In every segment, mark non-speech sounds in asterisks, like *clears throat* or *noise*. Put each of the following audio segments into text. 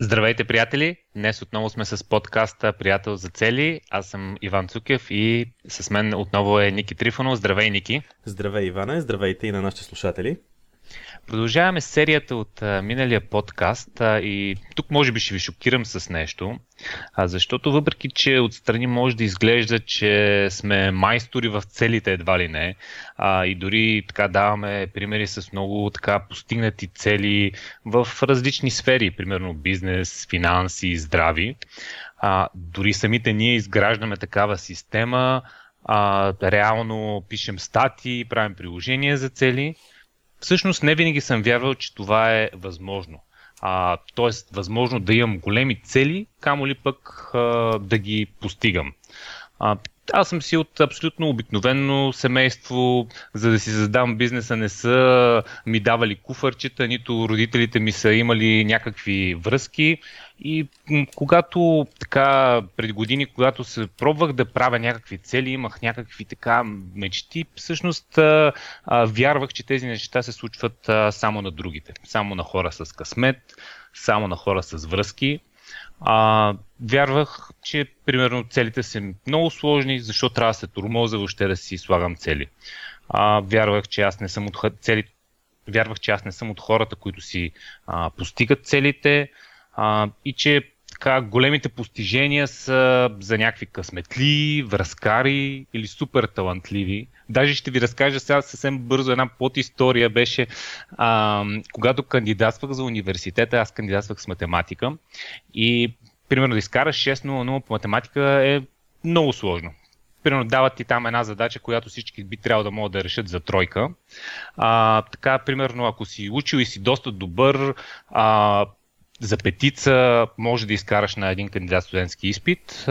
Здравейте, приятели! Днес отново сме с подкаста Приятел за цели. Аз съм Иван Цукев и с мен отново е Ники Трифонов. Здравей, Ники! Здравей, Иване! Здравейте и на нашите слушатели! Продължаваме серията от а, миналия подкаст а, и тук може би ще ви шокирам с нещо, а, защото въпреки, че отстрани може да изглежда, че сме майстори в целите едва ли не а, и дори така даваме примери с много така постигнати цели в различни сфери, примерно бизнес, финанси, здрави, а, дори самите ние изграждаме такава система, а, реално пишем статии, правим приложения за цели – всъщност не винаги съм вярвал, че това е възможно. А, тоест, възможно да имам големи цели, камо ли пък а, да ги постигам. А, аз съм си от абсолютно обикновено семейство, за да си задам бизнеса не са ми давали куфарчета, нито родителите ми са имали някакви връзки. И когато така, преди години, когато се пробвах да правя някакви цели, имах някакви така мечти, всъщност а, а, вярвах, че тези неща се случват а, само на другите. Само на хора с късмет, само на хора с връзки. А, вярвах, че примерно целите са много сложни, защо трябва да се турмоза въобще да си слагам цели. А, вярвах, че аз не съм от цели, вярвах, че аз не съм от хората, които си а, постигат целите а, и че така, големите постижения са за някакви късметли, връзкари или супер талантливи. Даже ще ви разкажа сега съвсем бързо една под история беше, а, когато кандидатствах за университета, аз кандидатствах с математика и примерно да изкараш 6.00 по математика е много сложно. Примерно дават ти там една задача, която всички би трябвало да могат да решат за тройка. А, така, примерно, ако си учил и си доста добър, а, за петица може да изкараш на един кандидат студентски изпит.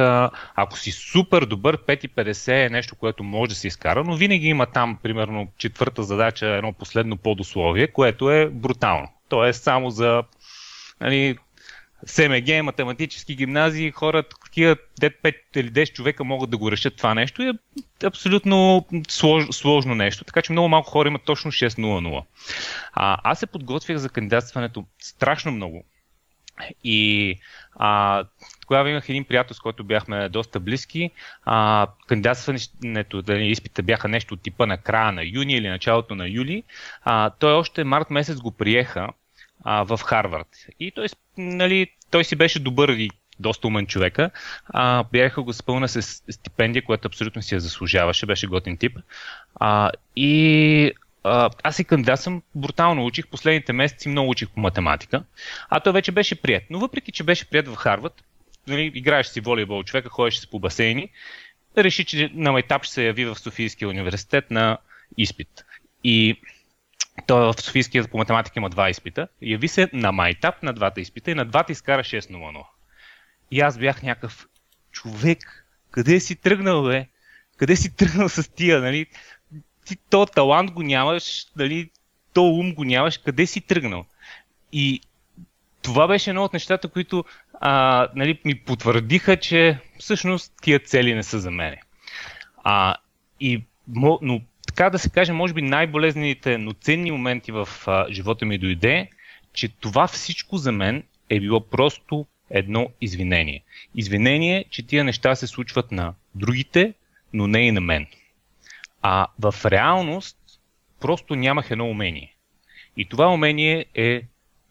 Ако си супер добър, 5,50 е нещо, което може да се изкара, но винаги има там, примерно, четвърта задача, едно последно подусловие, което е брутално. То е само за нали, СМГ, математически гимназии, хора, такива 5 или 10 човека могат да го решат това нещо и е абсолютно слож, сложно нещо. Така че много малко хора имат точно 6.00. А, аз се подготвях за кандидатстването страшно много и а, тогава имах един приятел, с който бяхме доста близки. А, кандидатстването, да, изпита бяха нещо от типа на края на юни или началото на юли. А, той още март месец го приеха а, в Харвард. И той, нали, той си беше добър и доста умен човека. А, бяха го спълна с стипендия, която абсолютно си я заслужаваше, беше готин тип. А, и аз си кандидат брутално учих. Последните месеци много учих по математика. А той вече беше прият. Но въпреки, че беше прият в Харвард, нали, играеш си волейбол, човека ходеше си по басейни, реши, че на майтап ще се яви в Софийския университет на изпит. И той в Софийския по математика има два изпита. Яви се на майтап на двата изпита и на двата изкара 6.00. И аз бях някакъв човек, къде си тръгнал, бе? Къде си тръгнал с тия, нали? Ти то талант го нямаш, дали, то ум го нямаш, къде си тръгнал? И това беше едно от нещата, които а, нали, ми потвърдиха, че всъщност тия цели не са за мене. А, и, но така да се каже, може би най-болезнените, но ценни моменти в а, живота ми дойде, че това всичко за мен е било просто едно извинение. Извинение, че тия неща се случват на другите, но не и на мен. А в реалност просто нямах едно умение. И това умение е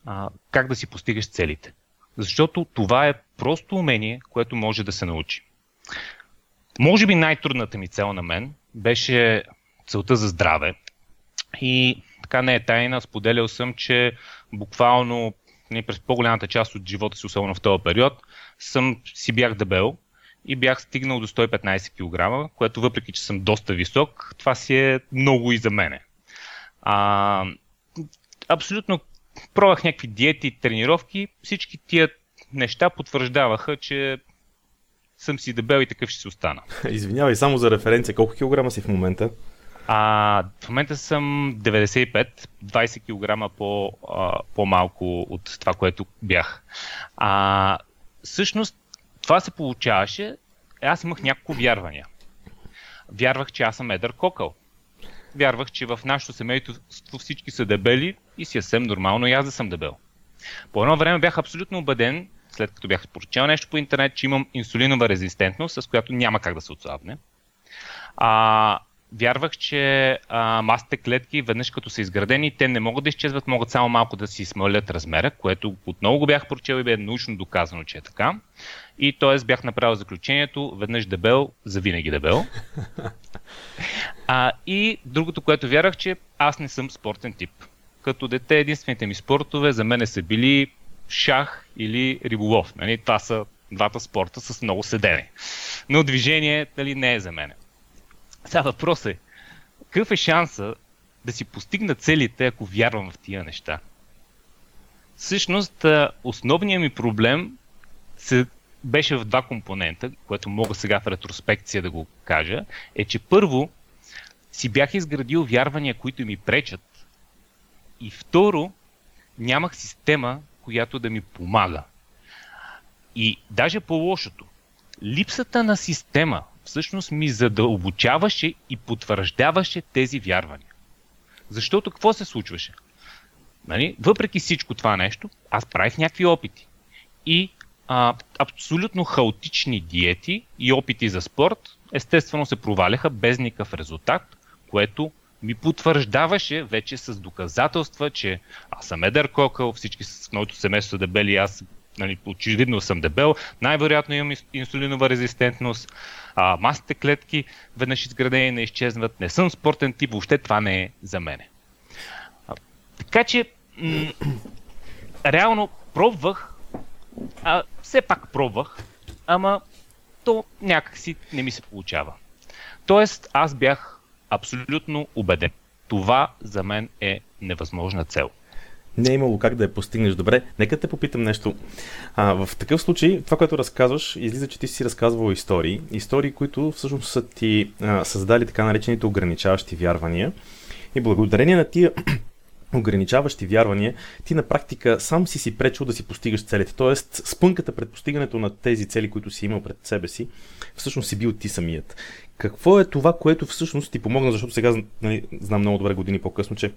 а, как да си постигаш целите. Защото това е просто умение, което може да се научи. Може би най-трудната ми цел на мен беше целта за здраве. И така не е тайна, споделял съм, че буквално през по-голямата част от живота си, особено в този период, съм си бях дебел и бях стигнал до 115 кг, което въпреки, че съм доста висок, това си е много и за мене. А, абсолютно пробвах някакви диети, тренировки, всички тия неща потвърждаваха, че съм си дебел и такъв ще си остана. *laughs* Извинявай, само за референция, колко килограма си в момента? А, в момента съм 95, 20 кг по, а, по-малко от това, което бях. А, всъщност, това се получаваше, аз имах няколко вярвания. Вярвах, че аз съм едър кокъл. Вярвах, че в нашото семейство всички са дебели и си е съвсем нормално и аз да съм дебел. По едно време бях абсолютно убеден, след като бях прочел нещо по интернет, че имам инсулинова резистентност, с която няма как да се отслабне. А, вярвах, че а, масите клетки, веднъж като са изградени, те не могат да изчезват, могат само малко да си смалят размера, което отново го бях прочел и бе научно доказано, че е така. И т.е. бях направил заключението, веднъж дебел, завинаги дебел. *laughs* А, и другото, което вярвах, че аз не съм спортен тип. Като дете единствените ми спортове за мен са били шах или риболов. Нали? Това са двата спорта с много седене. Но движение нали, не е за мен. Сега въпрос е, какъв е шанса да си постигна целите, ако вярвам в тия неща? Всъщност, основният ми проблем се беше в два компонента, което мога сега в ретроспекция да го кажа, е, че първо си бях изградил вярвания, които ми пречат. И второ, нямах система, която да ми помага. И даже по-лошото, липсата на система всъщност ми задълбочаваше и потвърждаваше тези вярвания. Защото какво се случваше? Нали? Въпреки всичко това нещо, аз правих някакви опити. И а, абсолютно хаотични диети и опити за спорт, естествено се проваляха без никакъв резултат, което ми потвърждаваше вече с доказателства, че аз съм едър кокъл, всички с моето семейство са дебели, аз нали, очевидно съм дебел, най-вероятно имам инсулинова резистентност, а, масите клетки веднъж изградени не изчезват, не съм спортен тип, въобще това не е за мене. А, така че, м- реално пробвах, а, все пак пробвах, ама то някакси не ми се получава. Тоест, аз бях абсолютно убеден. Това за мен е невъзможна цел не е имало как да я постигнеш добре. Нека те попитам нещо. А, в такъв случай, това, което разказваш, излиза, че ти си разказвал истории. Истории, които всъщност са ти а, създали така наречените ограничаващи вярвания. И благодарение на тия *clears throat* ограничаващи вярвания, ти на практика сам си си пречил да си постигаш целите. Тоест, спънката пред постигането на тези цели, които си имал пред себе си, всъщност си бил ти самият. Какво е това, което всъщност ти помогна, защото сега нали, знам много добре години по-късно, че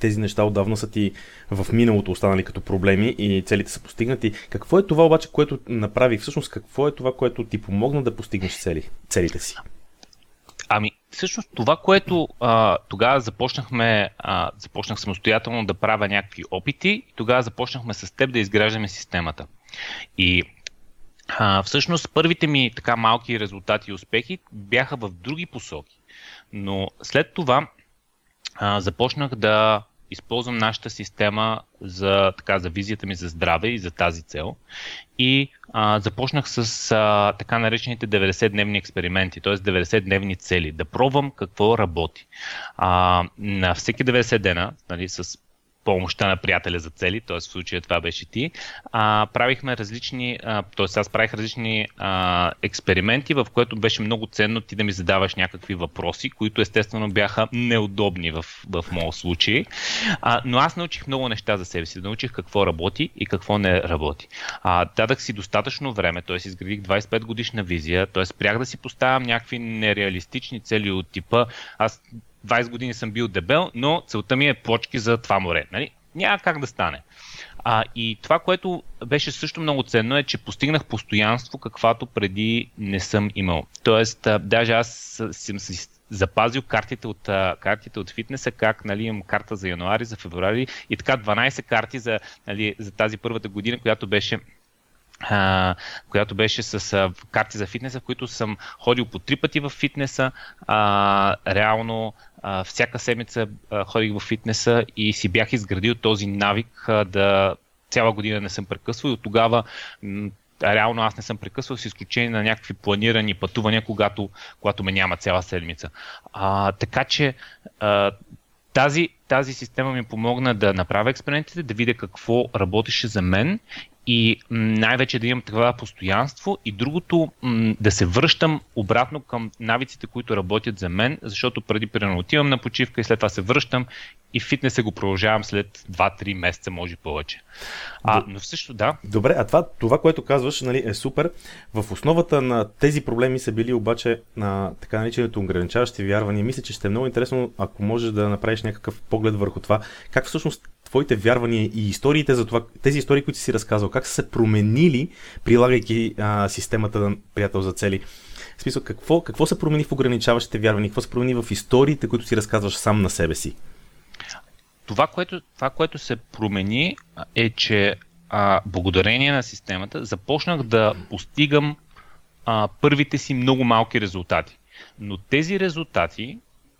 тези неща отдавна са ти в миналото останали като проблеми и целите са постигнати. Какво е това обаче, което направи? Всъщност какво е това, което ти помогна да постигнеш цели, целите си? Ами, всъщност това, което тогава започнахме, а, започнах самостоятелно да правя някакви опити, тогава започнахме с теб да изграждаме системата. И а, всъщност първите ми така малки резултати и успехи бяха в други посоки. Но след това а, започнах да използвам нашата система за, така, за визията ми за здраве и за тази цел. И а, започнах с а, така наречените 90-дневни експерименти, т.е. 90-дневни цели, да пробвам какво работи. А, на всеки 90 дена, нали, с помощта на приятеля за цели, т.е. в случая това беше ти, а, правихме различни, т.е. аз правих различни а, експерименти, в което беше много ценно ти да ми задаваш някакви въпроси, които естествено бяха неудобни в, в моят случай. А, но аз научих много неща за себе си, научих какво работи и какво не работи. А, дадах си достатъчно време, т.е. изградих 25 годишна визия, т.е. спрях да си поставям някакви нереалистични цели от типа аз 20 години съм бил дебел, но целта ми е плочки за това море. Нали? Няма как да стане. А, и това, което беше също много ценно е, че постигнах постоянство, каквато преди не съм имал. Тоест, а, даже аз съм си запазил картите от, картите от фитнеса, как нали, имам карта за януари, за февруари и така 12 карти за, нали, за тази първата година, която беше която беше с а, карти за фитнеса, в които съм ходил по три пъти в фитнеса. А, реално а, всяка седмица а, ходих в фитнеса и си бях изградил този навик а, да цяла година не съм прекъсвал и от тогава реално аз не съм прекъсвал с изключение на някакви планирани пътувания, когато, когато ме няма цяла седмица. А, така че а, тази, тази система ми помогна да направя експериментите, да видя какво работеше за мен и най-вече да имам такова постоянство и другото да се връщам обратно към навиците, които работят за мен, защото преди примерно отивам на почивка и след това се връщам и фитнеса го продължавам след 2-3 месеца, може повече. А, но също да. Добре, а това, това което казваш, нали, е супер. В основата на тези проблеми са били обаче на така нареченото ограничаващи вярвания. Мисля, че ще е много интересно, ако можеш да направиш някакъв поглед върху това, как всъщност твоите вярвания и историите за това, тези истории, които си разказал, как са се променили, прилагайки а, системата на приятел за цели. В смисъл, какво, какво се промени в ограничаващите вярвания, какво се промени в историите, които си разказваш сам на себе си? Това, което, това, което се промени е, че а, благодарение на системата започнах да постигам а, първите си много малки резултати. Но тези резултати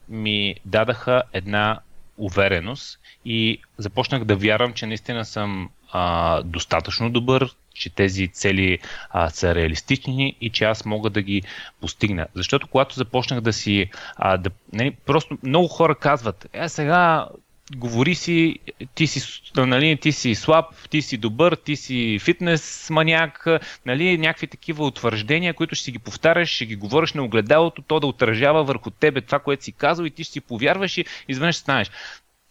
ми дадаха една увереност и започнах да вярвам, че наистина съм а, достатъчно добър, че тези цели а, са реалистични и че аз мога да ги постигна. Защото когато започнах да си. А, да, не, просто много хора казват, е сега говори си, ти си, нали, ти си слаб, ти си добър, ти си фитнес маняк, нали, някакви такива утвърждения, които ще си ги повтаряш, ще ги говориш на огледалото, то да отражава върху тебе това, което си казал и ти ще си повярваш и изведнъж станеш.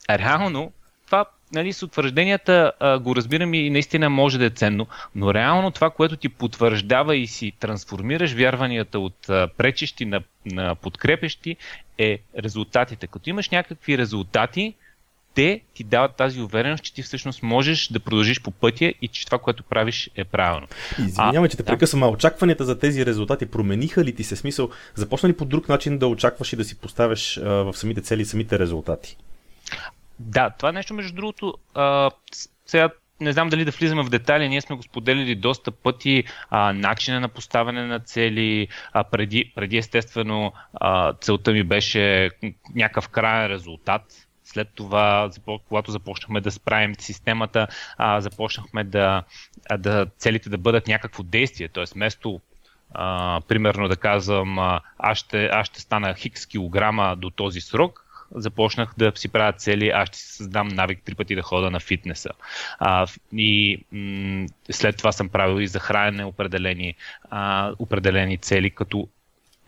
Реално, това нали, с утвържденията а, го разбирам и наистина може да е ценно, но реално това, което ти потвърждава и си трансформираш вярванията от а, пречещи на, на подкрепещи, е резултатите. Като имаш някакви резултати, те ти дават тази увереност, че ти всъщност можеш да продължиш по пътя и че това, което правиш е правилно. Извинявай, че те да. прекъсвам, а очакванията за тези резултати промениха ли ти се смисъл? Започна ли по друг начин да очакваш и да си поставяш а, в самите цели и самите резултати? Да, това нещо, между другото, а, сега не знам дали да влизаме в детайли, ние сме го споделили доста пъти, а, начина на поставяне на цели, а, преди, преди естествено а, целта ми беше някакъв крайен резултат, след това, когато започнахме да справим системата, а, започнахме да, да целите да бъдат някакво действие, т.е. вместо а, примерно да казвам, аз ще, аз ще стана хикс килограма до този срок, започнах да си правя цели, аз ще си създам навик три пъти да хода на фитнеса. А, и м- след това съм правил и за хранене определени, а, определени цели, като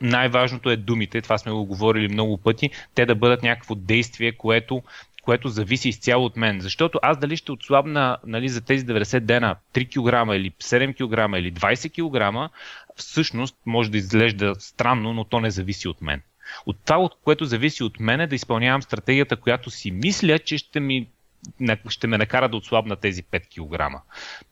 най-важното е думите, това сме го говорили много пъти, те да бъдат някакво действие, което което зависи изцяло от мен. Защото аз дали ще отслабна нали, за тези 90 дена 3 кг или 7 кг или 20 кг, всъщност може да изглежда странно, но то не зависи от мен. От това, от което зависи от мен е да изпълнявам стратегията, която си мисля, че ще ми ще ме накара да отслабна тези 5 кг,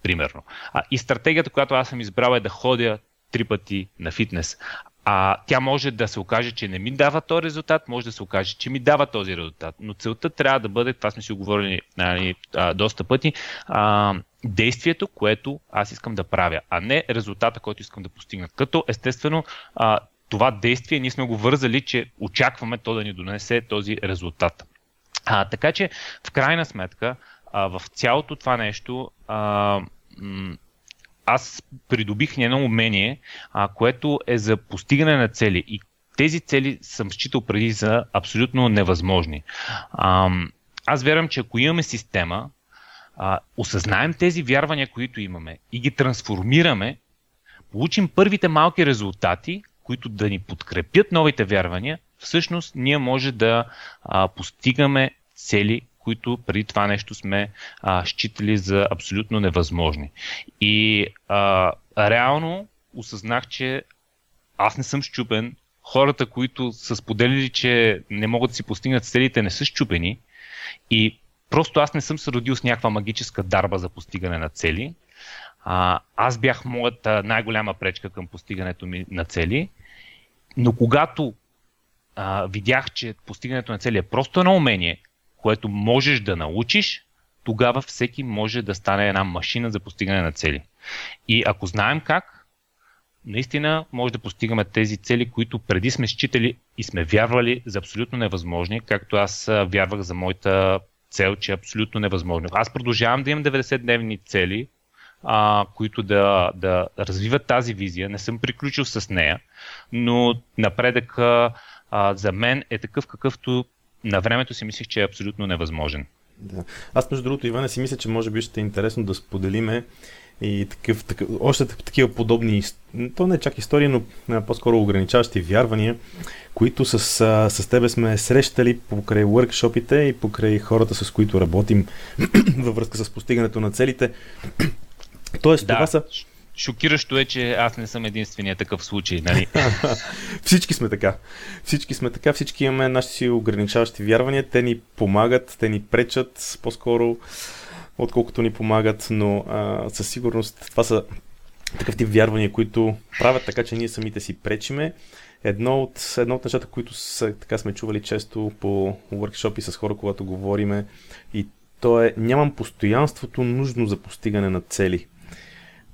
примерно. А, и стратегията, която аз съм избрал е да ходя три пъти на фитнес. А тя може да се окаже, че не ми дава този резултат, може да се окаже, че ми дава този резултат. Но целта трябва да бъде, това сме си оговорили нали, доста пъти, а, действието, което аз искам да правя, а не резултата, който искам да постигна. Като естествено а, това действие ние сме го вързали, че очакваме то да ни донесе този резултат. А, така че, в крайна сметка, а, в цялото това нещо, а, м- аз придобих едно умение, а, което е за постигане на цели. И тези цели съм считал преди за абсолютно невъзможни. А, аз вярвам, че ако имаме система, а, осъзнаем тези вярвания, които имаме и ги трансформираме, получим първите малки резултати, които да ни подкрепят новите вярвания, всъщност ние може да а, постигаме цели, които преди това нещо сме а, считали за абсолютно невъзможни. И а, реално осъзнах, че аз не съм щупен. Хората, които са споделили, че не могат да си постигнат целите, не са щупени. И просто аз не съм се родил с някаква магическа дарба за постигане на цели. А, аз бях моята най-голяма пречка към постигането ми на цели. Но когато а, видях, че постигането на цели е просто едно умение, което можеш да научиш, тогава всеки може да стане една машина за постигане на цели. И ако знаем как, наистина може да постигаме тези цели, които преди сме считали и сме вярвали за абсолютно невъзможни, както аз вярвах за моята цел, че е абсолютно невъзможно. Аз продължавам да имам 90-дневни цели, а, които да, да развиват тази визия. Не съм приключил с нея, но напредък а, за мен е такъв, какъвто на времето си мислих, че е абсолютно невъзможен. Да. Аз, между другото, Иване, си мисля, че може би ще е интересно да споделиме и такъв, такъв, още такива подобни, то не е чак истории, но по-скоро ограничаващи вярвания, които с, с тебе сме срещали покрай workshopите и покрай хората, с които работим *clears throat* във връзка с постигането на целите. *clears throat* Тоест, да. това са шокиращо е, че аз не съм единствения такъв случай, нали? *laughs* всички сме така. Всички сме така, всички имаме нашите си ограничаващи вярвания, те ни помагат, те ни пречат по-скоро, отколкото ни помагат, но а, със сигурност това са такъв тип вярвания, които правят така, че ние самите си пречиме. Едно от, едно от нещата, които са, така сме чували често по workshop с хора, когато говориме, и то е нямам постоянството нужно за постигане на цели.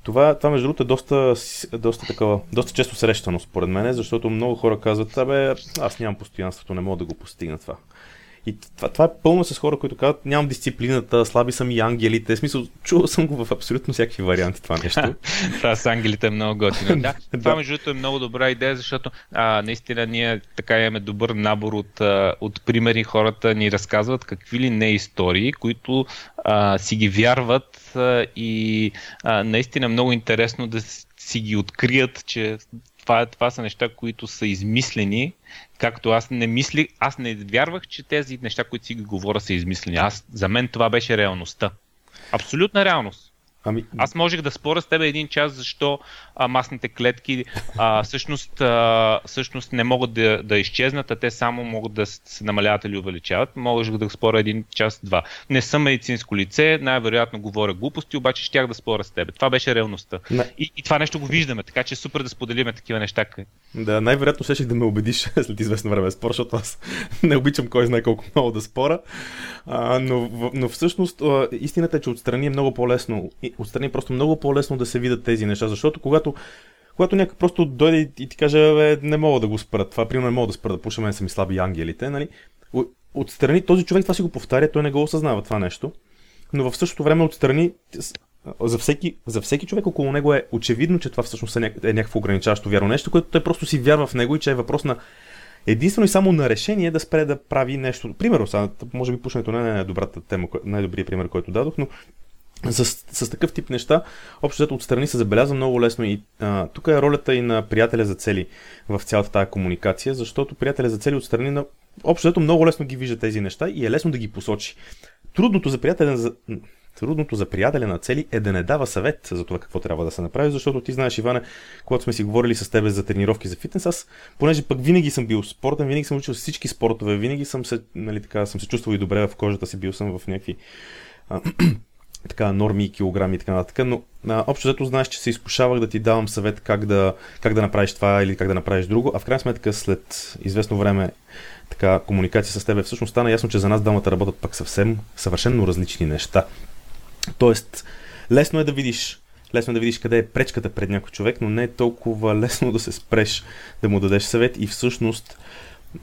Това, това между другото е доста, доста, такова, доста често срещано според мен, защото много хора казват, абе, аз нямам постоянството, не мога да го постигна това. И това, това е пълно с хора, които казват, нямам дисциплината, слаби са ми ангелите. В смисъл, чувал съм го в абсолютно всякакви варианти това нещо. *laughs* това с ангелите е много готино. *laughs* да, това между другото е много добра идея, защото а, наистина ние така имаме добър набор от, от примери. Хората ни разказват какви ли не истории, които а, си ги вярват а, и а, наистина много интересно да си ги открият, че това, това са неща, които са измислени, както аз не мислих, аз не вярвах, че тези неща, които си ги говоря, са измислени. Аз, за мен това беше реалността. Абсолютна реалност. Ами... Аз можех да споря с тебе един час, защо а, масните клетки а, всъщност, а, всъщност не могат да, да изчезнат, а те само могат да се намаляват или увеличават. Можех да споря един час, два. Не съм медицинско лице, най-вероятно говоря глупости, обаче щях да споря с тебе. Това беше реалността. Не. И, и това нещо го виждаме, така че е супер да споделиме такива неща. Да, най-вероятно ще да ме убедиш *laughs* след известно време спор, защото аз *laughs* не обичам кой знае колко много да спора. А, но, но всъщност истината е, че отстрани е много по-лесно отстрани просто много по-лесно да се видят тези неща, защото когато когато някой просто дойде и ти каже, не мога да го спра, това примерно не мога да спра да пуша, мен са ми слаби ангелите, нали? Отстрани този човек това си го повтаря, той не го осъзнава това нещо, но в същото време отстрани за всеки, за всеки човек около него е очевидно, че това всъщност е, е някакво ограничаващо вярно нещо, което той просто си вярва в него и че е въпрос на единствено и само на решение да спре да прави нещо. Примерно, сега, може би пушенето не е най-добрата тема, най-добрият пример, който дадох, но с, с такъв тип неща, общо взето отстрани се забелязва много лесно и а, тук е ролята и на приятеля за цели в цялата тази комуникация, защото приятеля за цели отстрани на общо взето много лесно ги вижда тези неща и е лесно да ги посочи. Трудното за приятеля за, Трудното за приятеля на цели е да не дава съвет за това какво трябва да се направи, защото ти знаеш, Иване, когато сме си говорили с тебе за тренировки за фитнес, аз, понеже пък винаги съм бил спортен, винаги съм учил всички спортове, винаги съм се, нали, така, съм се чувствал и добре в кожата си, бил съм в някакви така, норми, килограми и така нататък, но а, общо зато знаеш, че се изкушавах да ти давам съвет как да, как да направиш това или как да направиш друго, а в крайна сметка след известно време така, комуникация с теб всъщност стана ясно, че за нас двамата работят пак съвсем съвършенно различни неща. Тоест, лесно е да видиш лесно е да видиш къде е пречката пред някой човек, но не е толкова *laughs* лесно да се спреш да му дадеш съвет и всъщност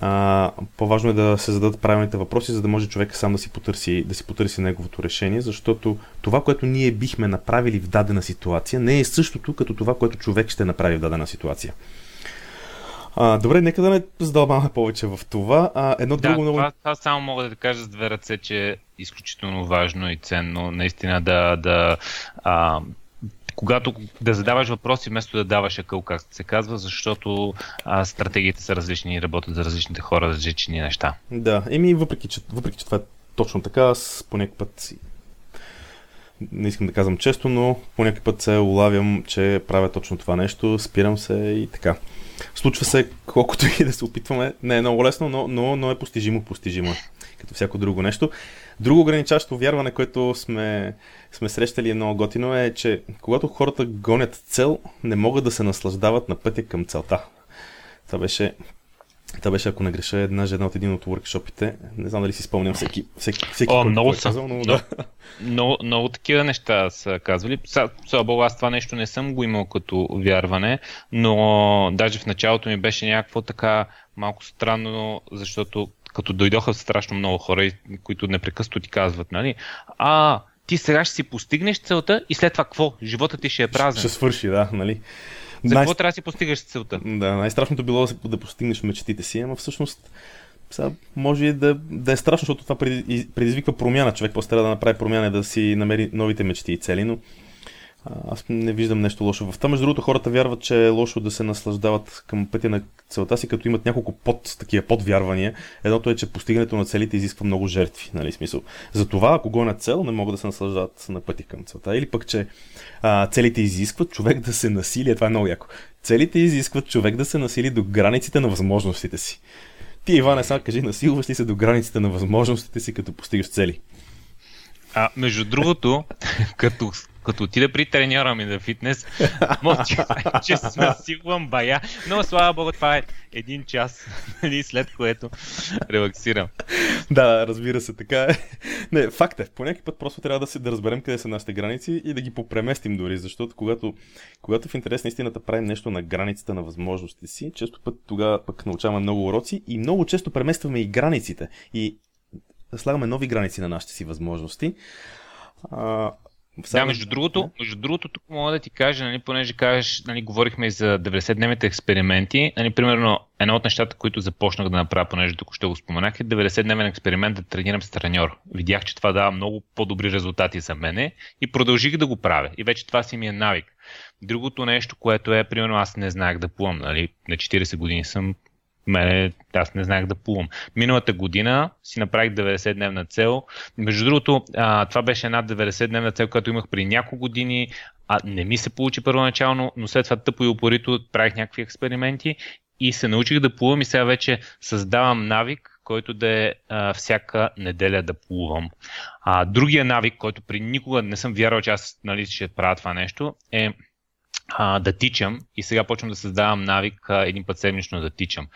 а, по-важно е да се зададат правилните въпроси, за да може човек сам да си, потърси, да си потърси неговото решение, защото това, което ние бихме направили в дадена ситуация, не е същото като това, което човек ще направи в дадена ситуация. А, добре, нека да не задълбаваме повече в това. А, едно да, друго много. Това, това само мога да кажа с две ръце, че е изключително важно и ценно наистина да, да а, когато да задаваш въпроси, вместо да даваш акъл, както се казва, защото а, стратегиите са различни и работят за различните хора, различни неща. Да, еми въпреки, че, въпреки, че това е точно така, аз по някакъв път не искам да казвам често, но по път се улавям, че правя точно това нещо, спирам се и така. Случва се, колкото и да се опитваме. Не е много лесно, но, но, но е постижимо, постижимо. Като всяко друго нещо. Друго ограничаващо вярване, което сме, сме срещали много готино е, че когато хората гонят цел, не могат да се наслаждават на пътя към целта. Това беше това беше, ако не греша, една жена от един от workshopите. Не знам дали си спомням всеки, всеки, всеки О, много е казал, но да. Много, много такива неща са казвали. Слава Богу, аз това нещо не съм го имал като вярване, но даже в началото ми беше някакво така малко странно, защото като дойдоха страшно много хора, които непрекъснато ти казват, нали, а, ти сега ще си постигнеш целта и след това какво? Живота ти ще е празен. Ще свърши, да, нали. За най... какво трябва да си постигаш целта? Да, най-страшното било да, постигнеш мечтите си, ама всъщност сега може и да, да е страшно, защото това предизвиква промяна. Човек после трябва да направи промяна и да си намери новите мечти и цели, но Аз не виждам нещо лошо в това. Между другото, хората вярват, че е лошо да се наслаждават към пътя на целта си, като имат няколко под, такива подвярвания. Едното е, че постигането на целите изисква много жертви. Нали, смисъл. Затова, ако го на цел, не могат да се наслаждават на пътя към целта. Или пък, че а, целите изискват човек да се насили. Е, това е много яко. Целите изискват човек да се насили до границите на възможностите си. Ти, Иване, сега кажи, насилваш ли се до границите на възможностите си, като постигаш цели? А, между другото, *laughs* като като отида при треньора ми на фитнес, *laughs* може че се насилвам бая, но слава богу, това е един час, *laughs* нали, след което релаксирам. Да, разбира се, така е. Не, факт е, по някакъв път просто трябва да, се, да разберем къде са нашите граници и да ги попреместим дори, защото когато, когато в интерес на истината правим нещо на границата на възможностите си, често път тогава пък научаваме много уроци и много често преместваме и границите. И слагаме нови граници на нашите си възможности. А, да, между другото, между другото, тук мога да ти кажа, нали, понеже кажеш, нали, говорихме и за 90-дневните експерименти. Нали, примерно, едно от нещата, които започнах да направя, понеже тук ще го споменах, е 90-дневен експеримент да тренирам с треньор. Видях, че това дава много по-добри резултати за мене и продължих да го правя. И вече това си ми е навик. Другото нещо, което е, примерно, аз не знаех да плувам. Нали? На 40 години съм мене, аз не знаех да плувам. Миналата година си направих 90-дневна цел. Между другото, а, това беше една 90-дневна цел, която имах при няколко години. А не ми се получи първоначално, но след това тъпо и упорито правих някакви експерименти и се научих да плувам и сега вече създавам навик, който да е а, всяка неделя да плувам. А, другия навик, който при никога не съм вярвал, че аз нали, ще правя това нещо, е а, да тичам и сега почвам да създавам навик а, един път седмично да тичам.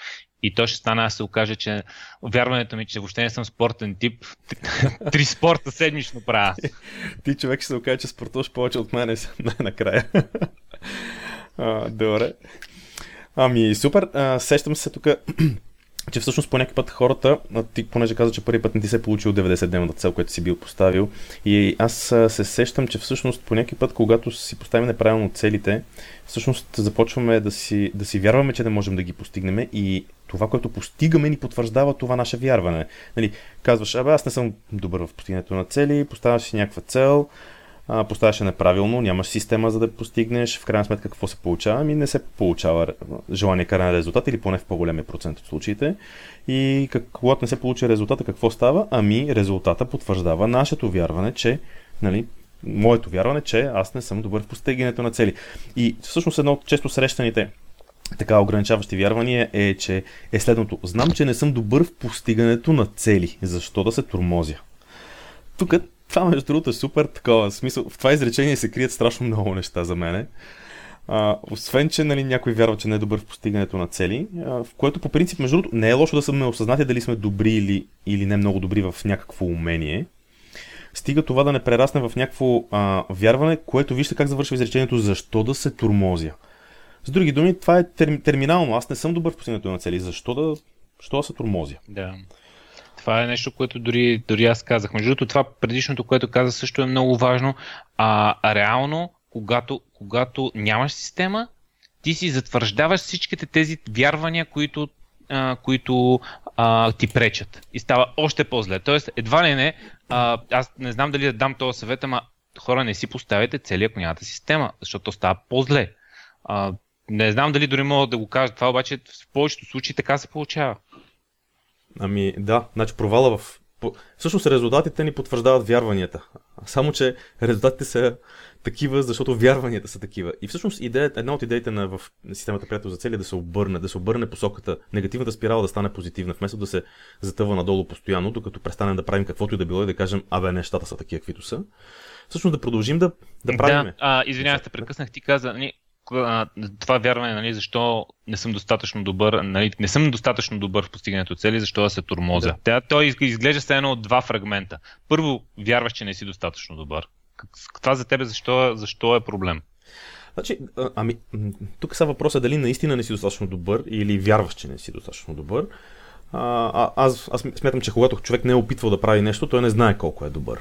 И то ще стана, аз се окаже, че вярването ми, че въобще не съм спортен тип, *laughs* три спорта седмично правя. *laughs* Ти човек ще се окаже, че спортуваш повече от мен *laughs* най-накрая. добре. Ами, супер. А, сещам се тук че всъщност по някакъв път хората, ти понеже каза, че първи път не ти се е получил 90-дневната цел, която си бил поставил, и аз се сещам, че всъщност по някакъв път, когато си поставим неправилно целите, всъщност започваме да си, да си вярваме, че не можем да ги постигнем и това, което постигаме, ни потвърждава това наше вярване. Нали, казваш, абе, аз не съм добър в постигането на цели, поставяш си някаква цел, а, поставяш неправилно, нямаш система за да постигнеш, в крайна сметка какво се получава? Ами не се получава желание каране резултат или поне в по-големия процент от случаите. И когато не се получи резултата, какво става? Ами резултата потвърждава нашето вярване, че нали, моето вярване, че аз не съм добър в постигането на цели. И всъщност едно от често срещаните така ограничаващи вярвания е, че е следното. Знам, че не съм добър в постигането на цели. Защо да се турмозя? Тук това, между другото, е супер такова. Смисъл, в това изречение се крият страшно много неща за мене. А, освен, че нали, някой вярва, че не е добър в постигането на цели, а, в което по принцип, между другото, не е лошо да сме осъзнати дали сме добри или, или не много добри в някакво умение. Стига това да не прерасне в някакво а, вярване, което вижте как завършва изречението защо да се турмозя. С други думи, това е терми, терминално. Аз не съм добър в постигането на цели. Защо да, защо да се турмозя? Да. Това е нещо, което дори, дори аз казах. Между другото, това предишното, което каза, също е много важно. А, реално, когато, когато нямаш система, ти си затвърждаваш всичките тези вярвания, които, а, които а, ти пречат. И става още по-зле. Тоест, едва ли не, а, аз не знам дали да дам този съвет, ама хора не си поставяте цели, ако нямате система, защото става по-зле. А, не знам дали дори мога да го кажа това, обаче в повечето случаи така се получава. Ами да, значи провала в... Всъщност резултатите ни потвърждават вярванията. Само, че резултатите са такива, защото вярванията са такива. И всъщност идея, една от идеите на, в системата приятел за цели е да се обърне, да се обърне посоката, негативната спирала да стане позитивна, вместо да се затъва надолу постоянно, докато престанем да правим каквото и да било и да кажем, абе, нещата са такива, каквито са. Всъщност да продължим да, да правим. Да, а, извинявай, те прекъснах, ти каза, това вярване, нали, защо не съм достатъчно добър, нали, не съм достатъчно добър в постигането цели, защо да се турмоза. Да. Тя, той изглежда се едно от два фрагмента. Първо, вярваш, че не си достатъчно добър. Това за тебе защо, защо е проблем? Значи, ами, тук са въпроса дали наистина не си достатъчно добър или вярваш, че не си достатъчно добър. А, а, аз, аз смятам, че когато човек не е опитвал да прави нещо, той не знае колко е добър.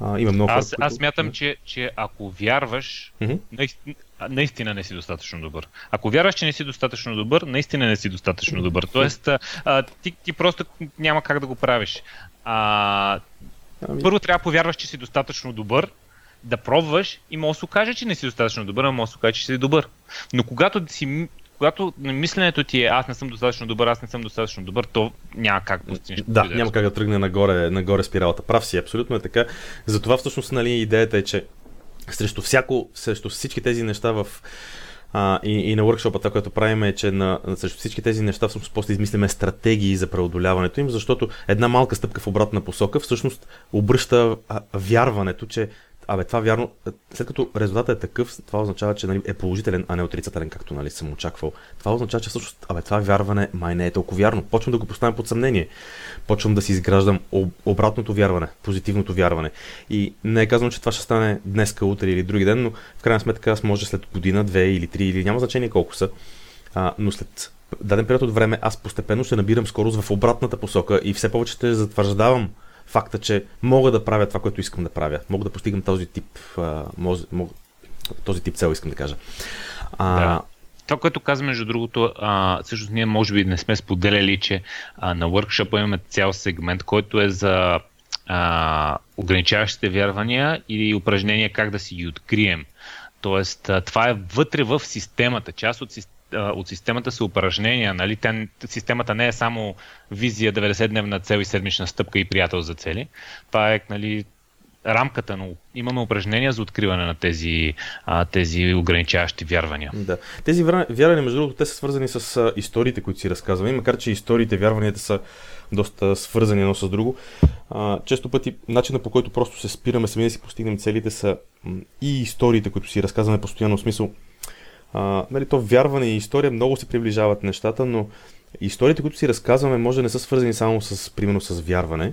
А, има много аз, хора, аз смятам, че, че ако вярваш, mm-hmm. Наистина, не си достатъчно добър. Ако вярваш, че не си достатъчно добър, наистина не си достатъчно добър. Тоест, а, ти, ти просто няма как да го правиш. А, ами... Първо трябва да повярваш, че си достатъчно добър да пробваш и може да се окаже, че не си достатъчно добър, а може да се окаже, че си добър. Но когато си когато мисленето ти е аз не съм достатъчно добър, аз не съм достатъчно добър, то няма как да постигнеш. Да, няма как да тръгне нагоре, нагоре спиралата. Прав си, абсолютно е така. Затова всъщност нали, идеята е, че срещу, всяко, срещу всички тези неща в а, и, и на workshop това, което правим е, че на, срещу всички тези неща всъщност после измисляме стратегии за преодоляването им, защото една малка стъпка в обратна посока всъщност обръща а, вярването, че Абе, това вярно. След като резултатът е такъв, това означава, че нали, е положителен, а не отрицателен, както нали, съм очаквал. Това означава, че всъщност, абе, това вярване май не е толкова вярно. Почвам да го поставям под съмнение. Почвам да си изграждам обратното вярване, позитивното вярване. И не е казано, че това ще стане днес, утре или други ден, но в крайна сметка аз може след година, две или три, или няма значение колко са. А, но след даден период от време аз постепенно ще набирам скорост в обратната посока и все повече ще затвърждавам факта, че мога да правя това, което искам да правя. Мога да постигам този тип, а, мога, този тип цел, искам да кажа. А, да. Това, което казвам, между другото, а, всъщност ние може би не сме споделяли, че а, на workshop имаме цял сегмент, който е за а, ограничаващите вярвания или упражнения как да си ги открием. Тоест, това е вътре в системата, част от системата от системата са упражнения. Нали? Тя, системата не е само визия, 90-дневна цел и седмична стъпка и приятел за цели. Това е нали, рамката, но имаме упражнения за откриване на тези, а, тези ограничаващи вярвания. Да. Тези вярвания, между другото, те са свързани с а, историите, които си разказваме, макар че историите, вярванията са доста свързани едно с друго. А, често пъти начина по който просто се спираме сами да си постигнем целите са и историите, които си разказваме постоянно в смисъл а, нали, то вярване и история много се приближават нещата, но историите, които си разказваме, може да не са свързани само с, примерно, с вярване.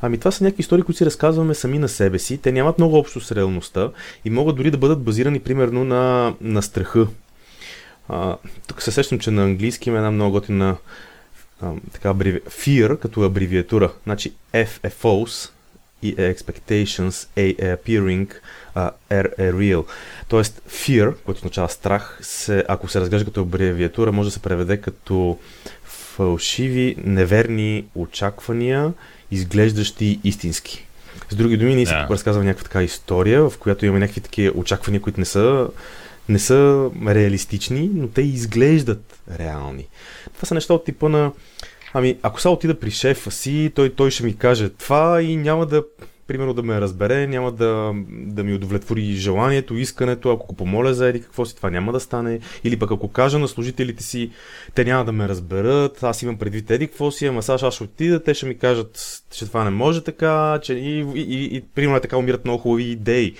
Ами това са някакви истории, които си разказваме сами на себе си. Те нямат много общо с реалността и могат дори да бъдат базирани, примерно, на, на страха. А, тук се сещам, че на английски има една много готина така абреви... Fear, като абревиатура. Значи F е false, expectations, appearing, uh, е real. Тоест, fear, което означава страх, се, ако се разглежда като абревиатура, може да се преведе като фалшиви, неверни очаквания, изглеждащи истински. С други думи, ние yeah. си разказваме някаква така история, в която имаме някакви такива очаквания, които не са, не са реалистични, но те изглеждат реални. Това са неща от типа на Ами, ако сега отида при шефа си, той, той ще ми каже това и няма да примерно да ме разбере, няма да, да ми удовлетвори желанието, искането, ако го помоля за еди какво си, това няма да стане. Или пък ако кажа на служителите си, те няма да ме разберат, аз имам предвид еди какво си, ама сега аз ще отида, те ще ми кажат, че това не може така, че и, и, и, и примерно е така умират много хубави идеи.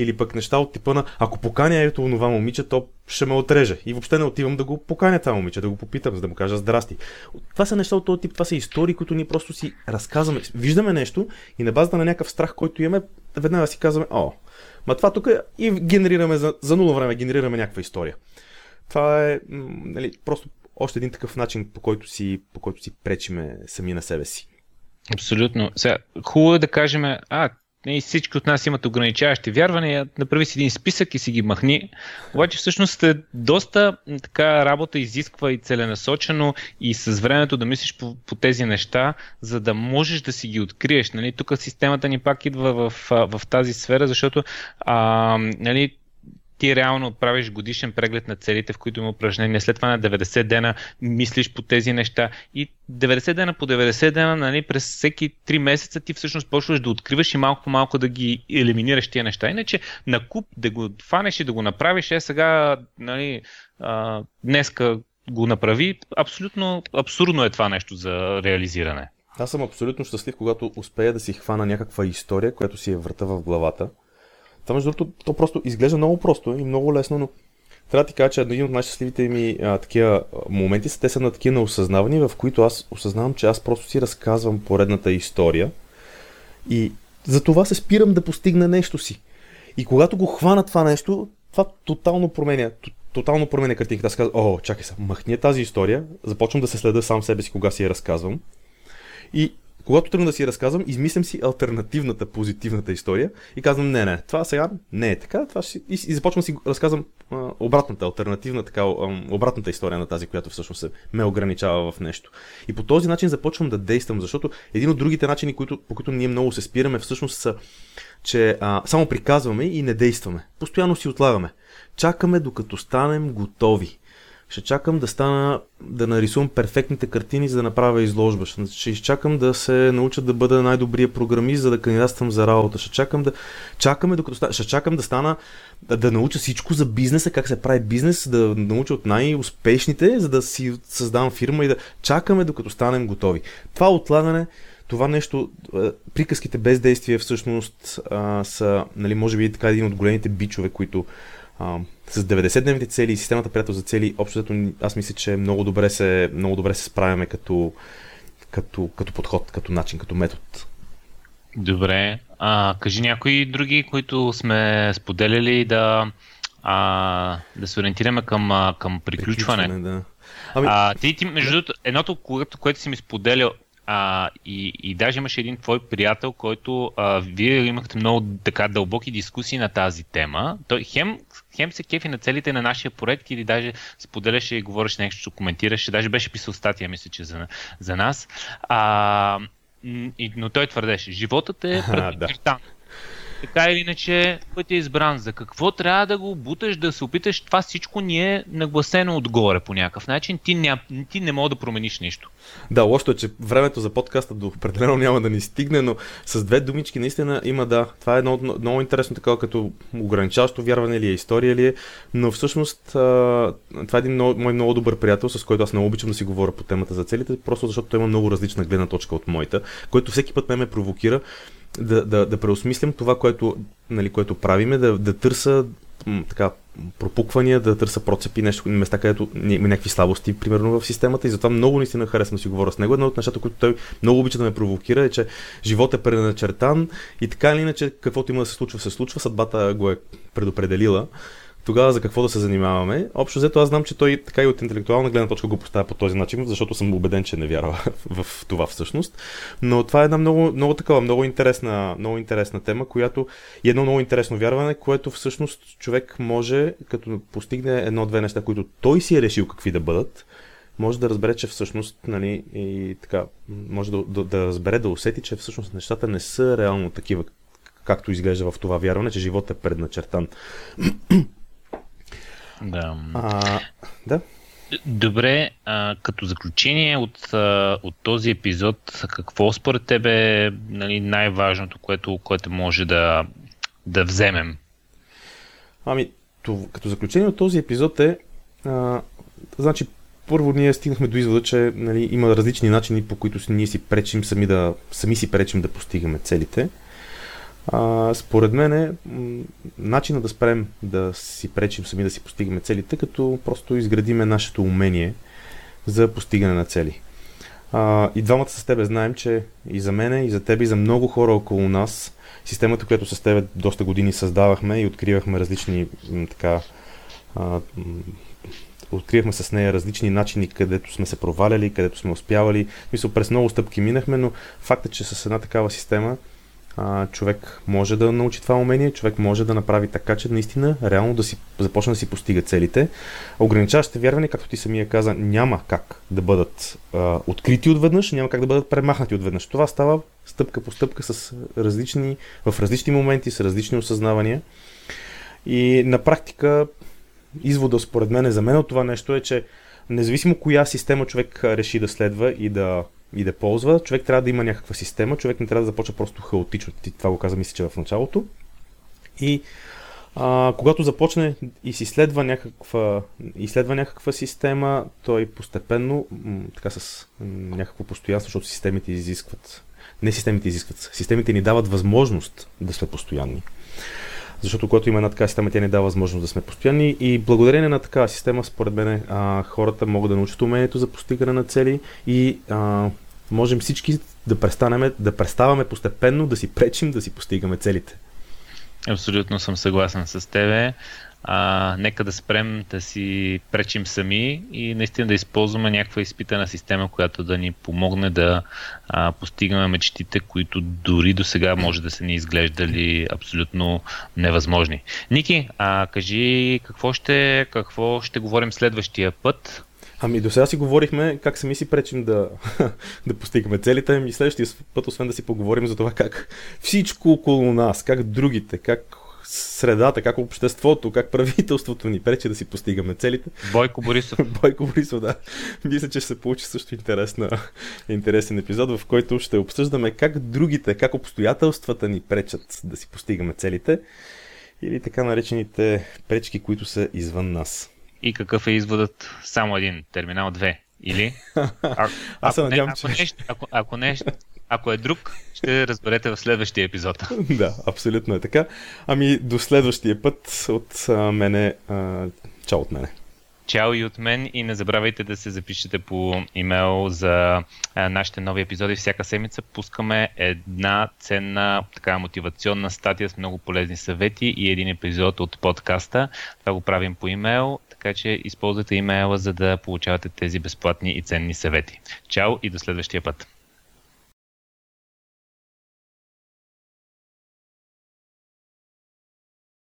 Или пък неща от типа на, ако поканя ето това момиче, то ще ме отреже. И въобще не отивам да го поканя това момиче, да го попитам, за да му кажа здрасти. Това са неща от този тип, това са истории, които ние просто си разказваме. Виждаме нещо и на базата на някакъв страх, който имаме, веднага си казваме, о, ма това тук и генерираме за, за нула време, генерираме някаква история. Това е нали, просто още един такъв начин, по който си, по който си пречиме сами на себе си. Абсолютно. Сега, хубаво е да кажем, а, и всички от нас имат ограничаващи вярвания, направи си един списък и си ги махни. Обаче всъщност е доста така работа изисква и целенасочено и с времето да мислиш по, по тези неща, за да можеш да си ги откриеш. Нали? Тук системата ни пак идва в, в тази сфера, защото а, нали, ти реално правиш годишен преглед на целите, в които има упражнения. След това на 90 дена мислиш по тези неща и 90 дена по 90 дена, нали, през всеки 3 месеца ти всъщност почваш да откриваш и малко по малко да ги елиминираш тия неща. Иначе на куп да го фанеш и да го направиш, е сега, нали, а, днеска го направи. Абсолютно абсурдно е това нещо за реализиране. Аз съм абсолютно щастлив, когато успея да си хвана някаква история, която си е върта в главата това, между другото, то просто изглежда много просто и много лесно, но трябва да ти кажа, че един от най-щастливите ми а, такива моменти са те са на такива неосъзнавани, в които аз осъзнавам, че аз просто си разказвам поредната история и за това се спирам да постигна нещо си. И когато го хвана това нещо, това тотално променя, тотално променя картинката. Аз казвам, о, чакай се, махни тази история, започвам да се следа сам себе си, кога си я разказвам. И когато тръгна да си разказвам, измислям си альтернативната, позитивната история и казвам, не, не, това сега не е така, това ще... и, и започвам си разказвам а, обратната, альтернативна, така, а, обратната история на тази, която всъщност се ме ограничава в нещо. И по този начин започвам да действам, защото един от другите начини, които, по които ние много се спираме, всъщност са, че а, само приказваме и не действаме. Постоянно си отлагаме. Чакаме докато станем готови. Ще чакам да стана, да нарисувам перфектните картини, за да направя изложба. Ще изчакам да се науча да бъда най-добрия програмист, за да кандидатствам за работа. Ще чакам да, чакаме докато ще чакам да стана, да, да науча всичко за бизнеса, как се прави бизнес, да науча от най-успешните, за да си създам фирма и да чакаме докато станем готови. Това отлагане, това нещо, приказките без действие всъщност а, са, нали, може би така един от големите бичове, които а, с 90-дневните цели и системата приятел за цели, общото аз мисля, че много добре се, много добре се справяме като, като, като подход, като начин, като метод. Добре. А, кажи някои други, които сме споделяли да, а, да се ориентираме към, към приключване. приключване да. Ами... А, ти, ти, между другото, едното, което, което си ми споделял, а, и, и даже имаше един твой приятел, който а, вие имахте много така дълбоки дискусии на тази тема. Той хем, хем се кефи на целите на нашия проект или даже споделяше и говореше нещо, коментираше, даже беше писал статия, мисля, че за, за нас. А, и, но той твърдеше, животът е *laughs* предначертан. Да така или иначе път е избран. За какво трябва да го буташ, да се опиташ? Това всичко ни е нагласено отгоре по някакъв начин. Ти не, ти не мога да промениш нищо. Да, лошото е, че времето за подкаста до определено няма да ни стигне, но с две думички наистина има да. Това е едно, много интересно такова като ограничаващо вярване ли е, история ли е, но всъщност това е един много, мой много добър приятел, с който аз много обичам да си говоря по темата за целите, просто защото той има много различна гледна точка от моята, който всеки път ме ме провокира да, да, да преосмислям това, което, нали, което правиме, да, да търса така, пропуквания, да търса процепи, нещо, места, където има някакви слабости, примерно в системата. И затова много наистина харесвам да си говоря с него. Едно от нещата, които той много обича да ме провокира е, че живот е преначертан и така или иначе каквото има да се случва, се случва, съдбата го е предопределила тогава за какво да се занимаваме. Общо взето аз знам, че той така и от интелектуална гледна точка го поставя по този начин, защото съм убеден, че не вярва *laughs* в, това всъщност. Но това е една много, много такава, много интересна, много интересна тема, която и едно много интересно вярване, което всъщност човек може, като постигне едно-две неща, които той си е решил какви да бъдат, може да разбере, че всъщност, нали, и така, може да, да, да разбере, да усети, че всъщност нещата не са реално такива, както изглежда в това вярване, че животът е предначертан. *clears throat* Да. А, да. Добре, а, като заключение от, а, от този епизод, какво според тебе е нали, най-важното, което, което може да, да вземем? Ами, то, като заключение от този епизод е, а, значи, първо ние стигнахме до извода, че нали, има различни начини, по които ние си пречим сами, да, сами си пречим да постигаме целите. Според мен е начина да спрем да си пречим сами да си постигаме целите, като просто изградиме нашето умение за постигане на цели. А, и двамата с тебе знаем, че и за мене, и за теб, и за много хора около нас, системата, която с тебе доста години създавахме и откривахме различни така, а, откривахме с нея различни начини, където сме се проваляли, където сме успявали. Мисля, през много стъпки минахме, но факта, че с една такава система а, човек може да научи това умение, човек може да направи така, че наистина реално да си започне да си постига целите. Ограничаващите вярвания, както ти самия каза, няма как да бъдат а, открити отведнъж, няма как да бъдат премахнати отведнъж. Това става стъпка по стъпка с различни, в различни моменти, с различни осъзнавания. И на практика извода според мен за мен от това нещо е, че независимо коя система човек реши да следва и да и да ползва, човек трябва да има някаква система, човек не трябва да започва просто хаотично. Ти това го каза, мисля, че в началото. И а, когато започне и си следва някаква, изследва някаква система, той постепенно, така с някакво постоянство, защото системите изискват, не системите изискват, системите ни дават възможност да сме постоянни. Защото когато има една такава система, тя ни дава възможност да сме постоянни и благодарение на такава система, според мен, хората могат да научат умението за постигане на цели и а, можем всички да престанем, да преставаме постепенно да си пречим да си постигаме целите. Абсолютно съм съгласен с тебе. А, нека да спрем да си пречим сами и наистина да използваме някаква изпитана система, която да ни помогне да а, постигаме мечтите, които дори до сега може да са ни изглеждали абсолютно невъзможни. Ники, а, кажи какво ще, какво ще говорим следващия път? Ами до сега си говорихме как сами си пречим да, *laughs* да постигаме целите и следващия път, освен да си поговорим за това как всичко около нас, как другите, как средата, как обществото, как правителството ни пречи да си постигаме целите. Бойко Борисов. *laughs* Бойко Борисов, да. Мисля, че ще се получи също интересна, интересен епизод, в който ще обсъждаме как другите, как обстоятелствата ни пречат да си постигаме целите или така наречените пречки, които са извън нас. И какъв е изводът? Само един. Терминал 2. Или? А, *laughs* Аз се надявам, че... Ако, не, ако, ако, не, ако е друг, ще разберете в следващия епизод. *laughs* да, абсолютно е така. Ами до следващия път от а, мене. А, чао от мене. Чао и от мен и не забравяйте да се запишете по имейл за нашите нови епизоди. Всяка седмица пускаме една ценна така мотивационна статия с много полезни съвети и един епизод от подкаста. Това го правим по имейл, така че използвайте имейла, за да получавате тези безплатни и ценни съвети. Чао и до следващия път!